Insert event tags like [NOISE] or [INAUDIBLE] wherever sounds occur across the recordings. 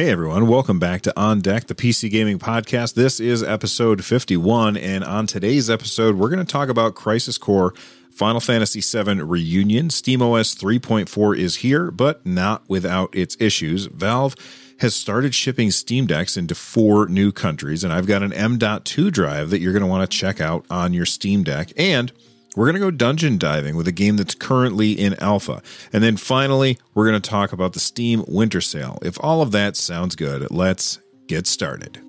Hey everyone, welcome back to On Deck, the PC Gaming Podcast. This is episode 51, and on today's episode, we're going to talk about Crisis Core Final Fantasy VII Reunion. SteamOS 3.4 is here, but not without its issues. Valve has started shipping Steam Decks into four new countries, and I've got an M.2 drive that you're going to want to check out on your Steam Deck. And we're going to go dungeon diving with a game that's currently in alpha. And then finally, we're going to talk about the Steam Winter Sale. If all of that sounds good, let's get started.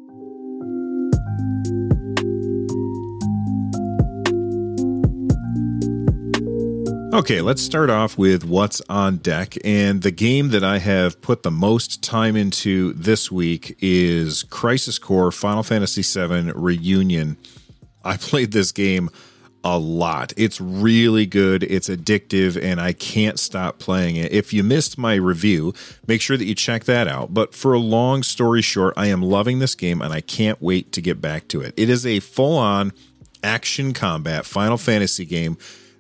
Okay, let's start off with what's on deck. And the game that I have put the most time into this week is Crisis Core Final Fantasy VII Reunion. I [LAUGHS] played this game a lot. It's really good, it's addictive, and I can't stop playing it. If you missed my review, make sure that you check that out. But for a long story short, I am loving this game and I can't wait to get back to it. It is a full on action combat Final Fantasy game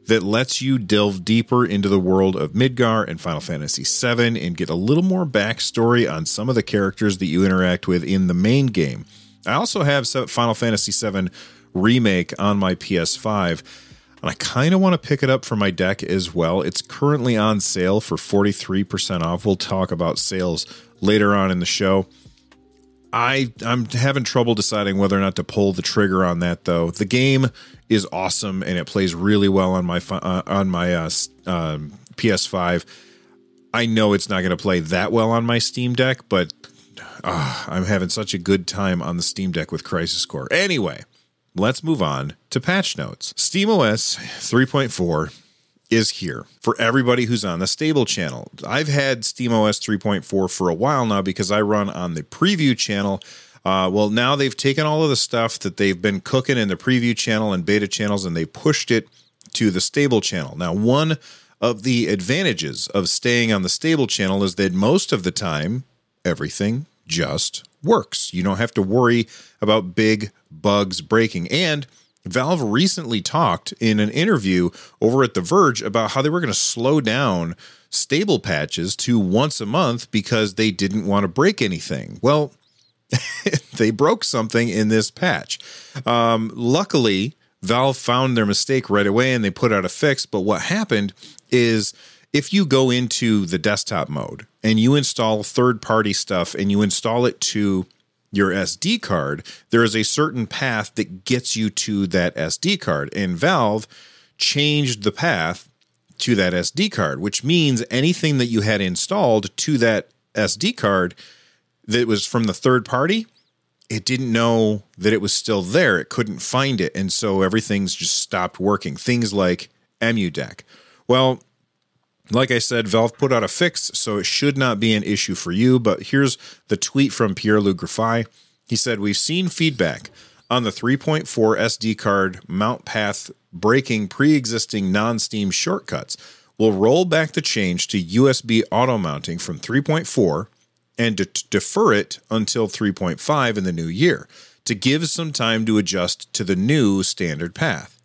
that lets you delve deeper into the world of Midgar and Final Fantasy VII and get a little more backstory on some of the characters that you interact with in the main game. I also have Final Fantasy VII remake on my PS5. And I kind of want to pick it up for my deck as well. It's currently on sale for 43% off. We'll talk about sales later on in the show. I I'm having trouble deciding whether or not to pull the trigger on that though. The game is awesome and it plays really well on my uh, on my uh, um, PS5. I know it's not going to play that well on my Steam Deck, but uh, I'm having such a good time on the Steam Deck with Crisis Core. Anyway, let's move on to patch notes. SteamOS 3.4 is here for everybody who's on the stable channel. I've had SteamOS 3.4 for a while now because I run on the preview channel. Uh, well, now they've taken all of the stuff that they've been cooking in the preview channel and beta channels and they pushed it to the stable channel. Now, one of the advantages of staying on the stable channel is that most of the time, everything just works. You don't have to worry about big bugs breaking. And Valve recently talked in an interview over at The Verge about how they were going to slow down stable patches to once a month because they didn't want to break anything. Well, [LAUGHS] they broke something in this patch. Um, luckily, Valve found their mistake right away and they put out a fix. But what happened is if you go into the desktop mode and you install third party stuff and you install it to your SD card, there is a certain path that gets you to that SD card. And Valve changed the path to that SD card, which means anything that you had installed to that SD card that was from the third party, it didn't know that it was still there. It couldn't find it. And so everything's just stopped working. Things like EmuDeck. Well, like I said, Valve put out a fix, so it should not be an issue for you. But here's the tweet from Pierre-Loup Griffais. He said, We've seen feedback on the 3.4 SD card mount path breaking pre existing non Steam shortcuts. We'll roll back the change to USB auto mounting from 3.4 and de- defer it until 3.5 in the new year to give some time to adjust to the new standard path.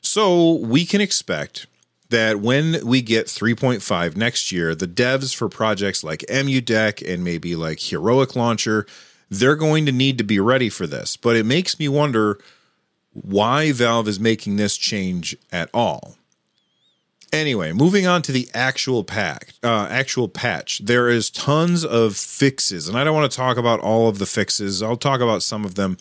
So we can expect that when we get 3.5 next year, the devs for projects like EmuDeck and maybe like Heroic Launcher, they're going to need to be ready for this. But it makes me wonder why Valve is making this change at all. Anyway, moving on to the actual pack, uh, actual patch. There is tons of fixes, and I don't want to talk about all of the fixes. I'll talk about some of them.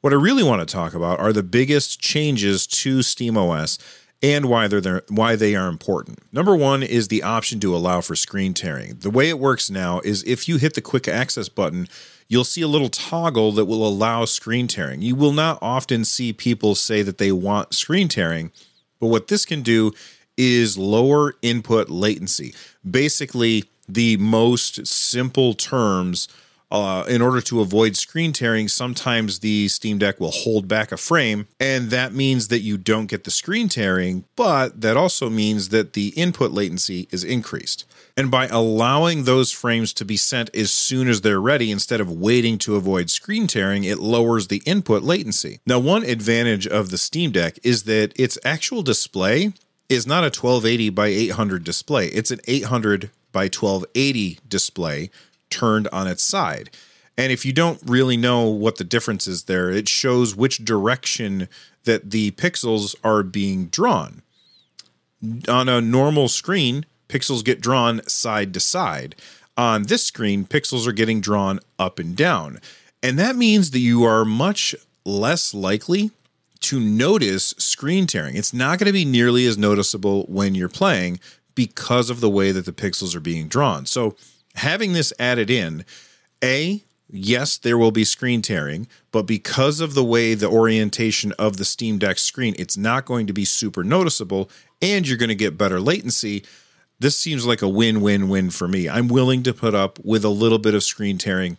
What I really want to talk about are the biggest changes to SteamOS and why they're there, why they are important. Number one is the option to allow for screen tearing. The way it works now is if you hit the quick access button, you'll see a little toggle that will allow screen tearing. You will not often see people say that they want screen tearing, but what this can do is lower input latency. Basically, the most simple terms uh, in order to avoid screen tearing, sometimes the Steam Deck will hold back a frame, and that means that you don't get the screen tearing, but that also means that the input latency is increased. And by allowing those frames to be sent as soon as they're ready instead of waiting to avoid screen tearing, it lowers the input latency. Now, one advantage of the Steam Deck is that its actual display is not a 1280 by 800 display, it's an 800 by 1280 display turned on its side. And if you don't really know what the difference is there, it shows which direction that the pixels are being drawn. On a normal screen, pixels get drawn side to side. On this screen, pixels are getting drawn up and down. And that means that you are much less likely to notice screen tearing. It's not going to be nearly as noticeable when you're playing because of the way that the pixels are being drawn. So, having this added in, A, yes, there will be screen tearing, but because of the way the orientation of the Steam Deck screen, it's not going to be super noticeable and you're going to get better latency. This seems like a win win win for me. I'm willing to put up with a little bit of screen tearing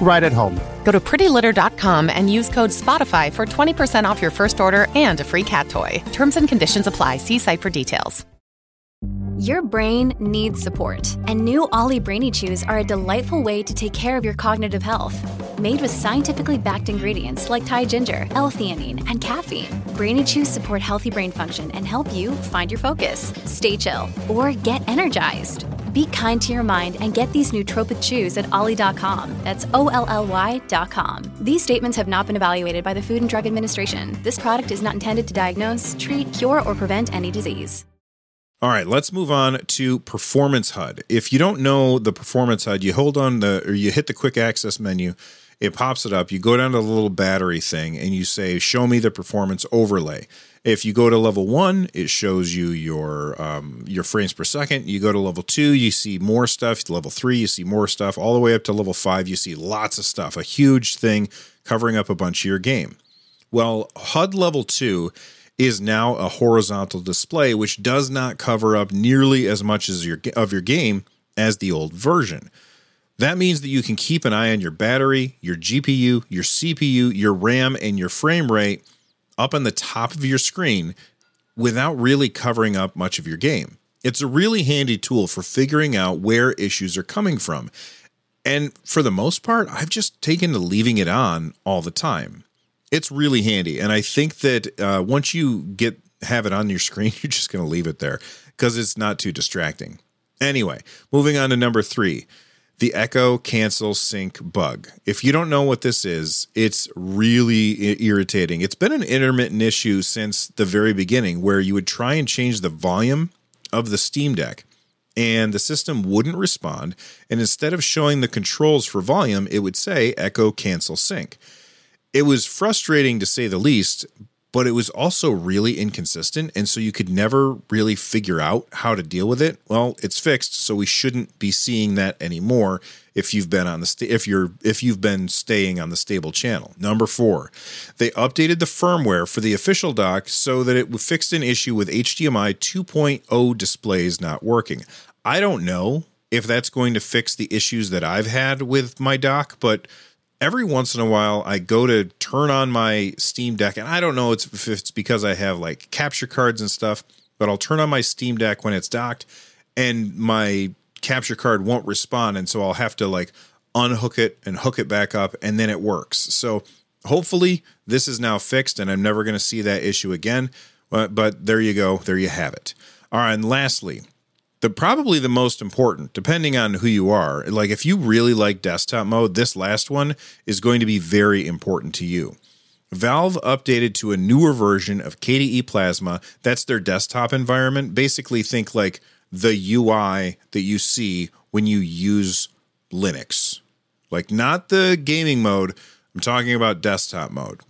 right at home. Go to prettylitter.com and use code SPOTIFY for 20% off your first order and a free cat toy. Terms and conditions apply. See site for details. Your brain needs support, and new OLLY Brainy Chews are a delightful way to take care of your cognitive health. Made with scientifically backed ingredients like Thai ginger, L-theanine, and caffeine, Brainy Chews support healthy brain function and help you find your focus, stay chill, or get energized. Be kind to your mind and get these nootropic chews at olly.com. That's O L L Y.com. These statements have not been evaluated by the Food and Drug Administration. This product is not intended to diagnose, treat, cure, or prevent any disease. All right, let's move on to Performance HUD. If you don't know the Performance HUD, you hold on the or you hit the quick access menu, it pops it up. You go down to the little battery thing and you say, Show me the performance overlay. If you go to level one, it shows you your um, your frames per second. You go to level two, you see more stuff. Level three, you see more stuff. All the way up to level five, you see lots of stuff. A huge thing covering up a bunch of your game. Well, HUD level two is now a horizontal display, which does not cover up nearly as much as your of your game as the old version. That means that you can keep an eye on your battery, your GPU, your CPU, your RAM, and your frame rate up on the top of your screen without really covering up much of your game. It's a really handy tool for figuring out where issues are coming from. And for the most part, I've just taken to leaving it on all the time. It's really handy. And I think that uh, once you get have it on your screen, [LAUGHS] you're just going to leave it there because it's not too distracting. Anyway, moving on to number three the echo cancel sink bug. If you don't know what this is, it's really irritating. It's been an intermittent issue since the very beginning where you would try and change the volume of the Steam Deck and the system wouldn't respond. And instead of showing the controls for volume, it would say echo cancel sink. It was frustrating to say the least, but it was also really inconsistent and so you could never really figure out how to deal with it. Well it's fixed so we shouldn't be seeing that anymore if you've been on the if you're if you've been staying on the stable channel. Number 4 they updated the firmware for the official dock so that it fixed an issue with HDMI 2.0 displays not working. I don't know if that's going to fix the issues that I've had with my dock but every once in a while I go to turn on my Steam Deck, and I don't know if it's because I have like capture cards and stuff, but I'll turn on my Steam Deck when it's docked, and my capture card won't respond, and so I'll have to like unhook it and hook it back up, and then it works. So hopefully this is now fixed, and I'm never going to see that issue again. But, but there you go, there you have it. All right, and lastly, the probably the most important depending on who you are like if you really like desktop mode this last one is going to be very important to you. Valve updated to a newer version of kde plasma. That's their desktop environment. Basically think like the ui that you see when you use linux. Like not the gaming mode. I'm talking about desktop mode.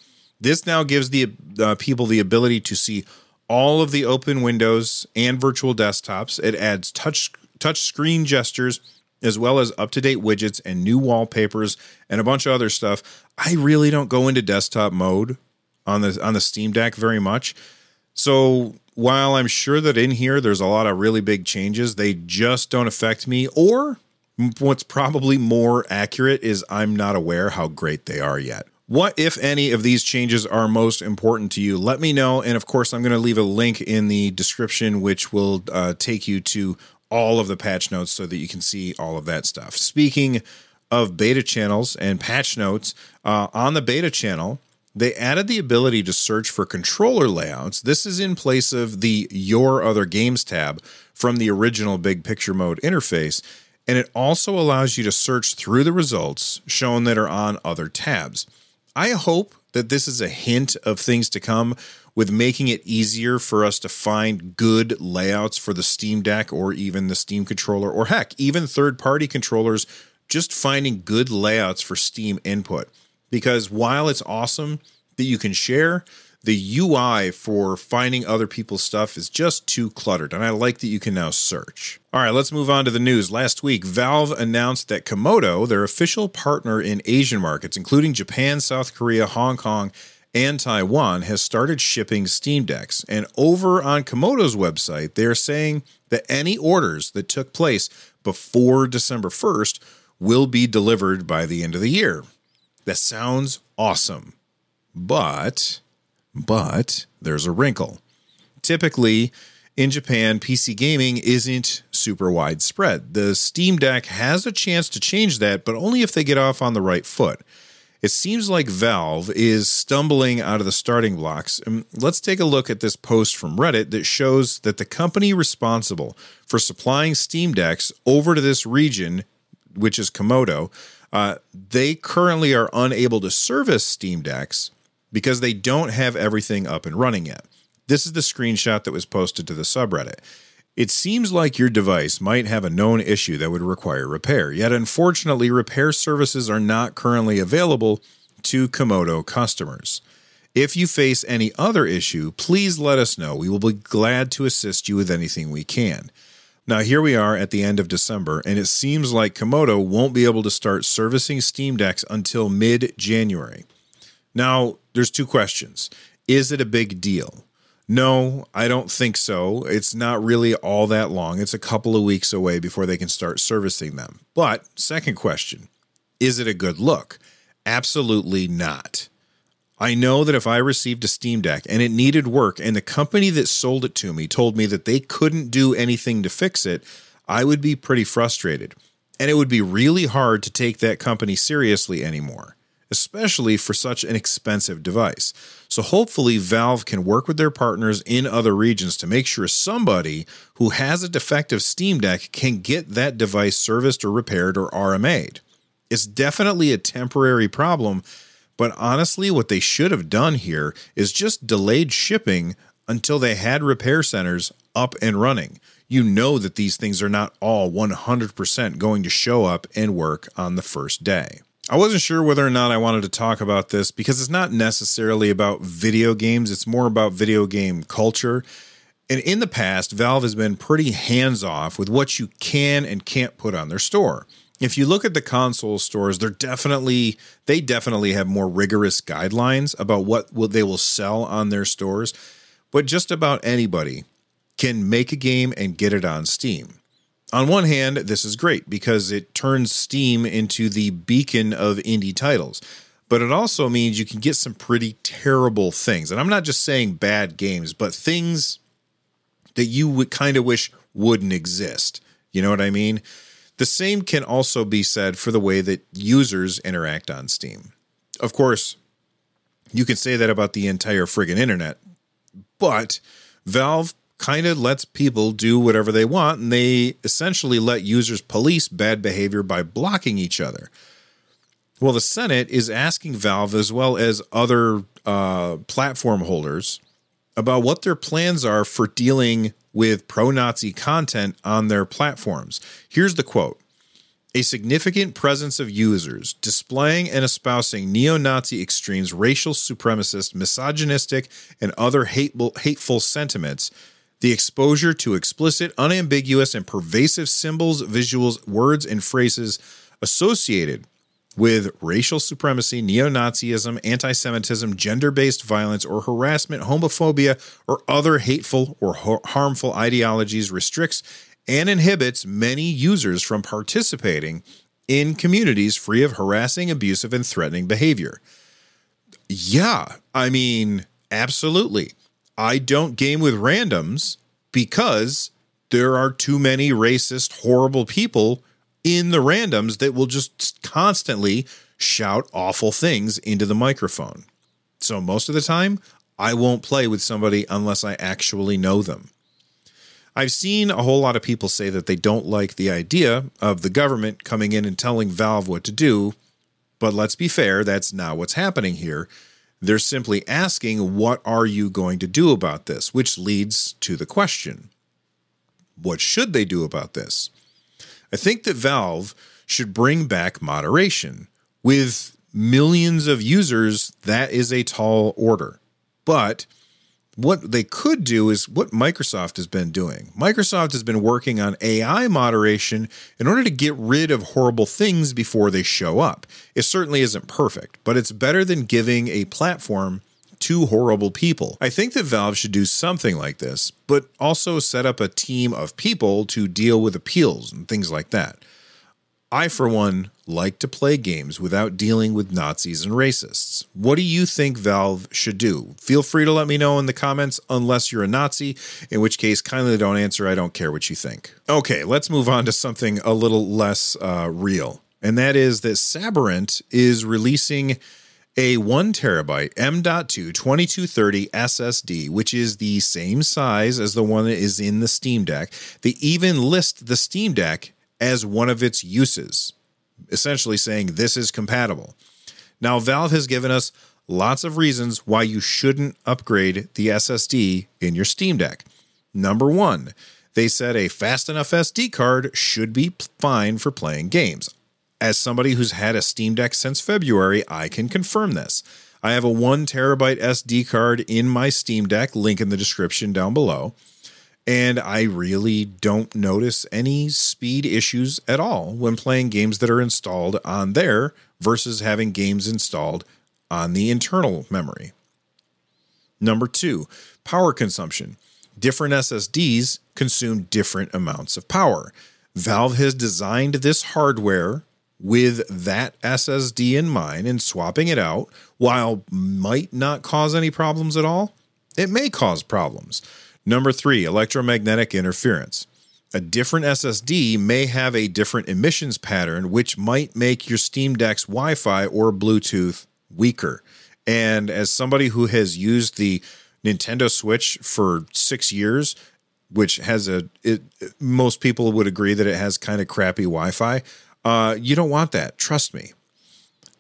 This now gives the uh, people the ability to see all of the open windows and virtual desktops. It adds touch touch screen gestures as well as up-to-date widgets and new wallpapers and a bunch of other stuff. I really don't go into desktop mode on the on the Steam Deck very much. So while I'm sure that in here there's a lot of really big changes, they just don't affect me or what's probably more accurate is I'm not aware how great they are yet. What, if any, of these changes are most important to you? Let me know. And of course, I'm going to leave a link in the description, which will uh, take you to all of the patch notes so that you can see all of that stuff. Speaking of beta channels and patch notes, uh, on the beta channel, they added the ability to search for controller layouts. This is in place of the Your Other Games tab from the original Big Picture Mode interface. And it also allows you to search through the results shown that are on other tabs. I hope that this is a hint of things to come with making it easier for us to find good layouts for the Steam Deck or even the Steam controller, or heck, even third party controllers, just finding good layouts for Steam input. Because while it's awesome that you can share, the UI for finding other people's stuff is just too cluttered, and I like that you can now search. All right, let's move on to the news. Last week, Valve announced that Komodo, their official partner in Asian markets, including Japan, South Korea, Hong Kong, and Taiwan, has started shipping Steam Decks. And over on Komodo's website, they are saying that any orders that took place before December 1st will be delivered by the end of the year. That sounds awesome. But but there's a wrinkle. Typically, in Japan, PC gaming isn't super widespread. The Steam Deck has a chance to change that, but only if they get off on the right foot. It seems like Valve is stumbling out of the starting blocks. Um, let's take a look at this post from Reddit that shows that the company responsible for supplying Steam Decks over to this region, which is Komodo, uh, they currently are unable to service Steam Decks because they don't have everything up and running yet. This is the screenshot that was posted to the subreddit. It seems like your device might have a known issue that would require repair, yet unfortunately, repair services are not currently available to Komodo customers. If you face any other issue, please let us know. We will be glad to assist you with anything we can. Now, here we are at the end of December, and it seems like Komodo won't be able to start servicing Steam Decks until mid January. Now, there's two questions. Is it a big deal? No, I don't think so. It's not really all that long. It's a couple of weeks away before they can start servicing them. But, second question, is it a good look? Absolutely not. I know that if I received a Steam Deck and it needed work and the company that sold it to me told me that they couldn't do anything to fix it, I would be pretty frustrated. And it would be really hard to take that company seriously anymore especially for such an expensive device. So hopefully, Valve can work with their partners in other regions to make sure somebody who has a defective Steam Deck can get that device serviced or repaired or RMA'd. It's definitely a temporary problem, but honestly, what they should have done here is just delayed shipping until they had repair centers up and running. You know that these things are not all 100% going to show up and work on the first day. I wasn't sure whether or not I wanted to talk about this because it's not necessarily about video games, it's more about video game culture. And in the past, Valve has been pretty hands off with what you can and can't put on their store. If you look at the console stores, they're definitely they definitely have more rigorous guidelines about what they will sell on their stores, but just about anybody can make a game and get it on Steam on one hand, this is great because it turns Steam into the beacon of indie titles. But it also means you can get some pretty terrible things. And I'm not just saying bad games, but things that you would kind of wish wouldn't exist. You know what I mean? The same can also be said for the way that users interact on Steam. Of course, you can say that about the entire friggin' internet, but Valve kind of lets people do whatever they want, and they essentially let users police bad behavior by blocking each other. Well, the Senate is asking Valve as well as other uh, platform holders about what their plans are for dealing with pro Nazi content on their platforms. Here's the quote a significant presence of users displaying and espousing neo Nazi extremes, racial supremacist, misogynistic, and other hateful, hateful sentiments the exposure to explicit, unambiguous, and pervasive symbols, visuals, words, and phrases associated with racial supremacy, neo Nazism, anti Semitism, gender based violence, or harassment, homophobia, or other hateful or harmful ideologies restricts and inhibits many users from participating in communities free of harassing, abusive, and threatening behavior. Yeah. I mean, absolutely. I don't game with randoms because there are too many racist, horrible people in the randoms that will just constantly shout awful things into the microphone. So most of the time, I won't play with somebody unless I actually know them. I've seen a whole lot of people say that they don't like the idea of the government coming in and telling Valve what to do, but let's be fair, that's not what's happening here. They're simply asking, What are you going to do about this? Which leads to the question What should they do about this? I think that Valve should bring back moderation. With millions of users, that is a tall order. But what they could do is what Microsoft has been doing. Microsoft has been working on AI moderation in order to get rid of horrible things before they show up. It certainly isn't perfect, but it's better than giving a platform to horrible people. I think that Valve should do something like this, but also set up a team of people to deal with appeals and things like that. I, for one, like to play games without dealing with Nazis and racists. What do you think Valve should do? Feel free to let me know in the comments, unless you're a Nazi, in which case, kindly don't answer. I don't care what you think. Okay, let's move on to something a little less uh, real, and that is that Sabrent is releasing a 1 terabyte M.2 2230 SSD, which is the same size as the one that is in the Steam Deck. They even list the Steam Deck as one of its uses, essentially saying this is compatible. Now, Valve has given us lots of reasons why you shouldn't upgrade the SSD in your Steam Deck. Number one, they said a fast enough SD card should be fine for playing games. As somebody who's had a Steam Deck since February, I can confirm this. I have a one terabyte SD card in my Steam Deck, link in the description down below and I really don't notice any speed issues at all when playing games that are installed on there versus having games installed on the internal memory. Number two, power consumption. Different SSDs consume different amounts of power. Valve has designed this hardware with that SSD in mind and swapping it out, while might not cause any problems at all, it may cause problems. Number three, electromagnetic interference. A different SSD may have a different emissions pattern, which might make your Steam Deck's Wi Fi or Bluetooth weaker. And as somebody who has used the Nintendo Switch for six years, which has a, it, most people would agree that it has kind of crappy Wi Fi, uh, you don't want that. Trust me.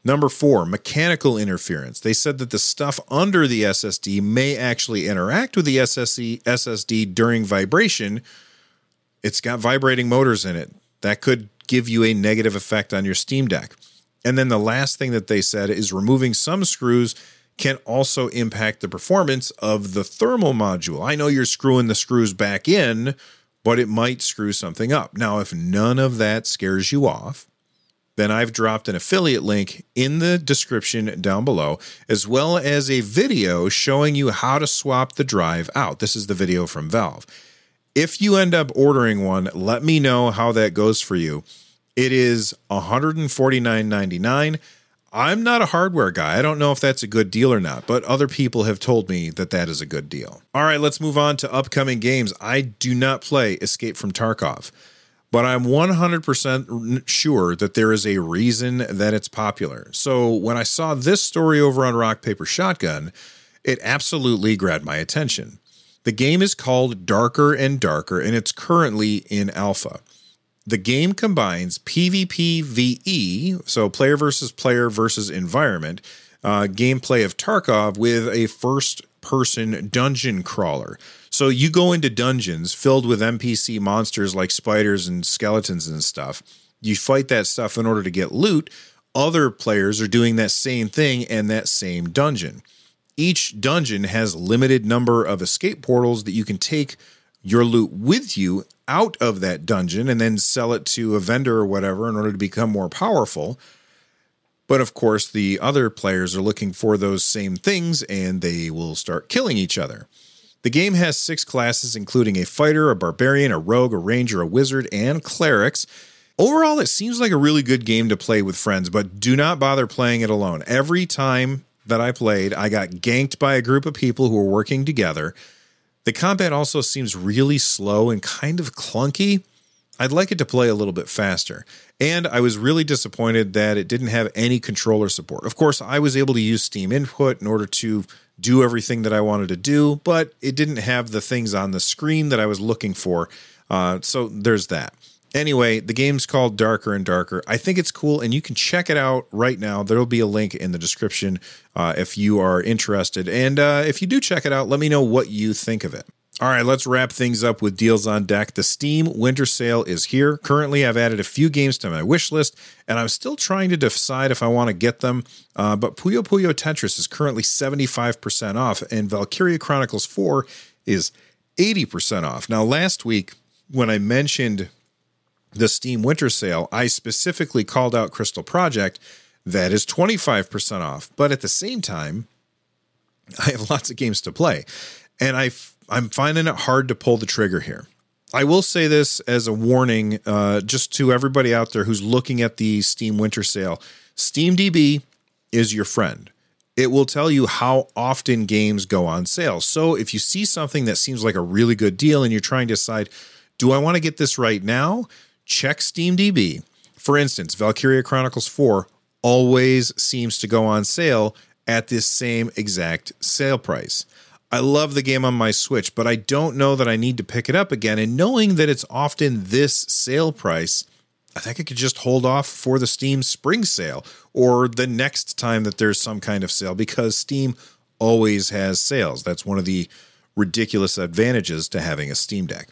Number four, mechanical interference. They said that the stuff under the SSD may actually interact with the SSD, during vibration. It's got vibrating motors in it. That could give you a negative effect on your Steam Deck. And then the last thing that they said is removing some screws can also impact the performance of the thermal module. I know you're screwing the screws back in, but it might screw something up. Now, if none of that scares you off, then I've dropped an affiliate link in the description down below, as well as a video showing you how to swap the drive out. This is the video from Valve. If you end up ordering one, let me know how that goes for you. It is $149.99. I'm not a hardware guy. I don't know if that's a good deal or not, but other people have told me that that is a good deal. All right, let's move on to upcoming games. I do not play Escape from Tarkov but I'm 100% sure that there is a reason that it's popular. So when I saw this story over on Rock Paper Shotgun, it absolutely grabbed my attention. The game is called Darker and Darker, and it's currently in alpha. The game combines PvP VE, so player versus player versus environment, uh, gameplay of Tarkov with a first person dungeon crawler. So you go into dungeons filled with NPC monsters like spiders and skeletons and stuff. You fight that stuff in order to get loot. Other players are doing that same thing in that same dungeon. Each dungeon has limited number of escape portals that you can take your loot with you out of that dungeon and then sell it to a vendor or whatever in order to become more powerful. But of course, the other players are looking for those same things and they will start killing each other. The game has six classes, including a fighter, a barbarian, a rogue, a ranger, a wizard, and clerics. Overall, it seems like a really good game to play with friends, but do not bother playing it alone. Every time that I played, I got ganked by a group of people who were working together. The combat also seems really slow and kind of clunky. I'd like it to play a little bit faster. And I was really disappointed that it didn't have any controller support. Of course, I was able to use Steam Input in order to do everything that I wanted to do, but it didn't have the things on the screen that I was looking for. Uh, so there's that. Anyway, the game's called Darker and Darker. I think it's cool, and you can check it out right now. There'll be a link in the description uh, if you are interested. And uh, if you do check it out, let me know what you think of it. All right, let's wrap things up with deals on deck. The Steam Winter Sale is here. Currently, I've added a few games to my wish list, and I'm still trying to decide if I want to get them. Uh, but Puyo Puyo Tetris is currently 75% off, and Valkyria Chronicles 4 is 80% off. Now, last week, when I mentioned the Steam Winter Sale, I specifically called out Crystal Project. That is 25% off. But at the same time, [LAUGHS] I have lots of games to play. And I I'm finding it hard to pull the trigger here. I will say this as a warning, uh, just to everybody out there who's looking at the Steam Winter Sale. SteamDB is your friend. It will tell you how often games go on sale. So if you see something that seems like a really good deal and you're trying to decide, do I want to get this right now? Check SteamDB. For instance, Valkyria Chronicles 4 always seems to go on sale at this same exact sale price. I love the game on my Switch, but I don't know that I need to pick it up again. And knowing that it's often this sale price, I think I could just hold off for the Steam spring sale or the next time that there's some kind of sale because Steam always has sales. That's one of the ridiculous advantages to having a Steam Deck.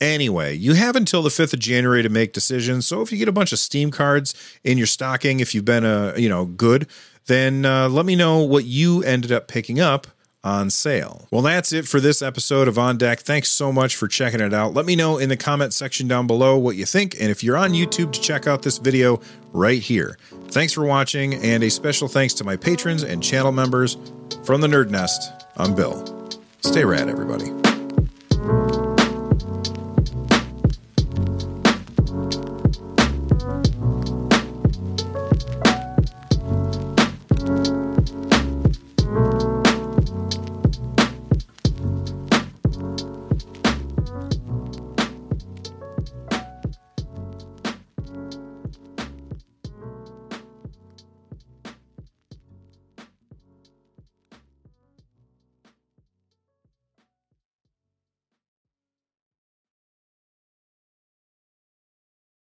Anyway, you have until the 5th of January to make decisions. So if you get a bunch of Steam cards in your stocking, if you've been a, you know, good, then uh, let me know what you ended up picking up on sale. Well, that's it for this episode of On Deck. Thanks so much for checking it out. Let me know in the comment section down below what you think, and if you're on YouTube, to check out this video right here. Thanks for watching, and a special thanks to my patrons and channel members from the Nerd Nest. I'm Bill. Stay rad, everybody.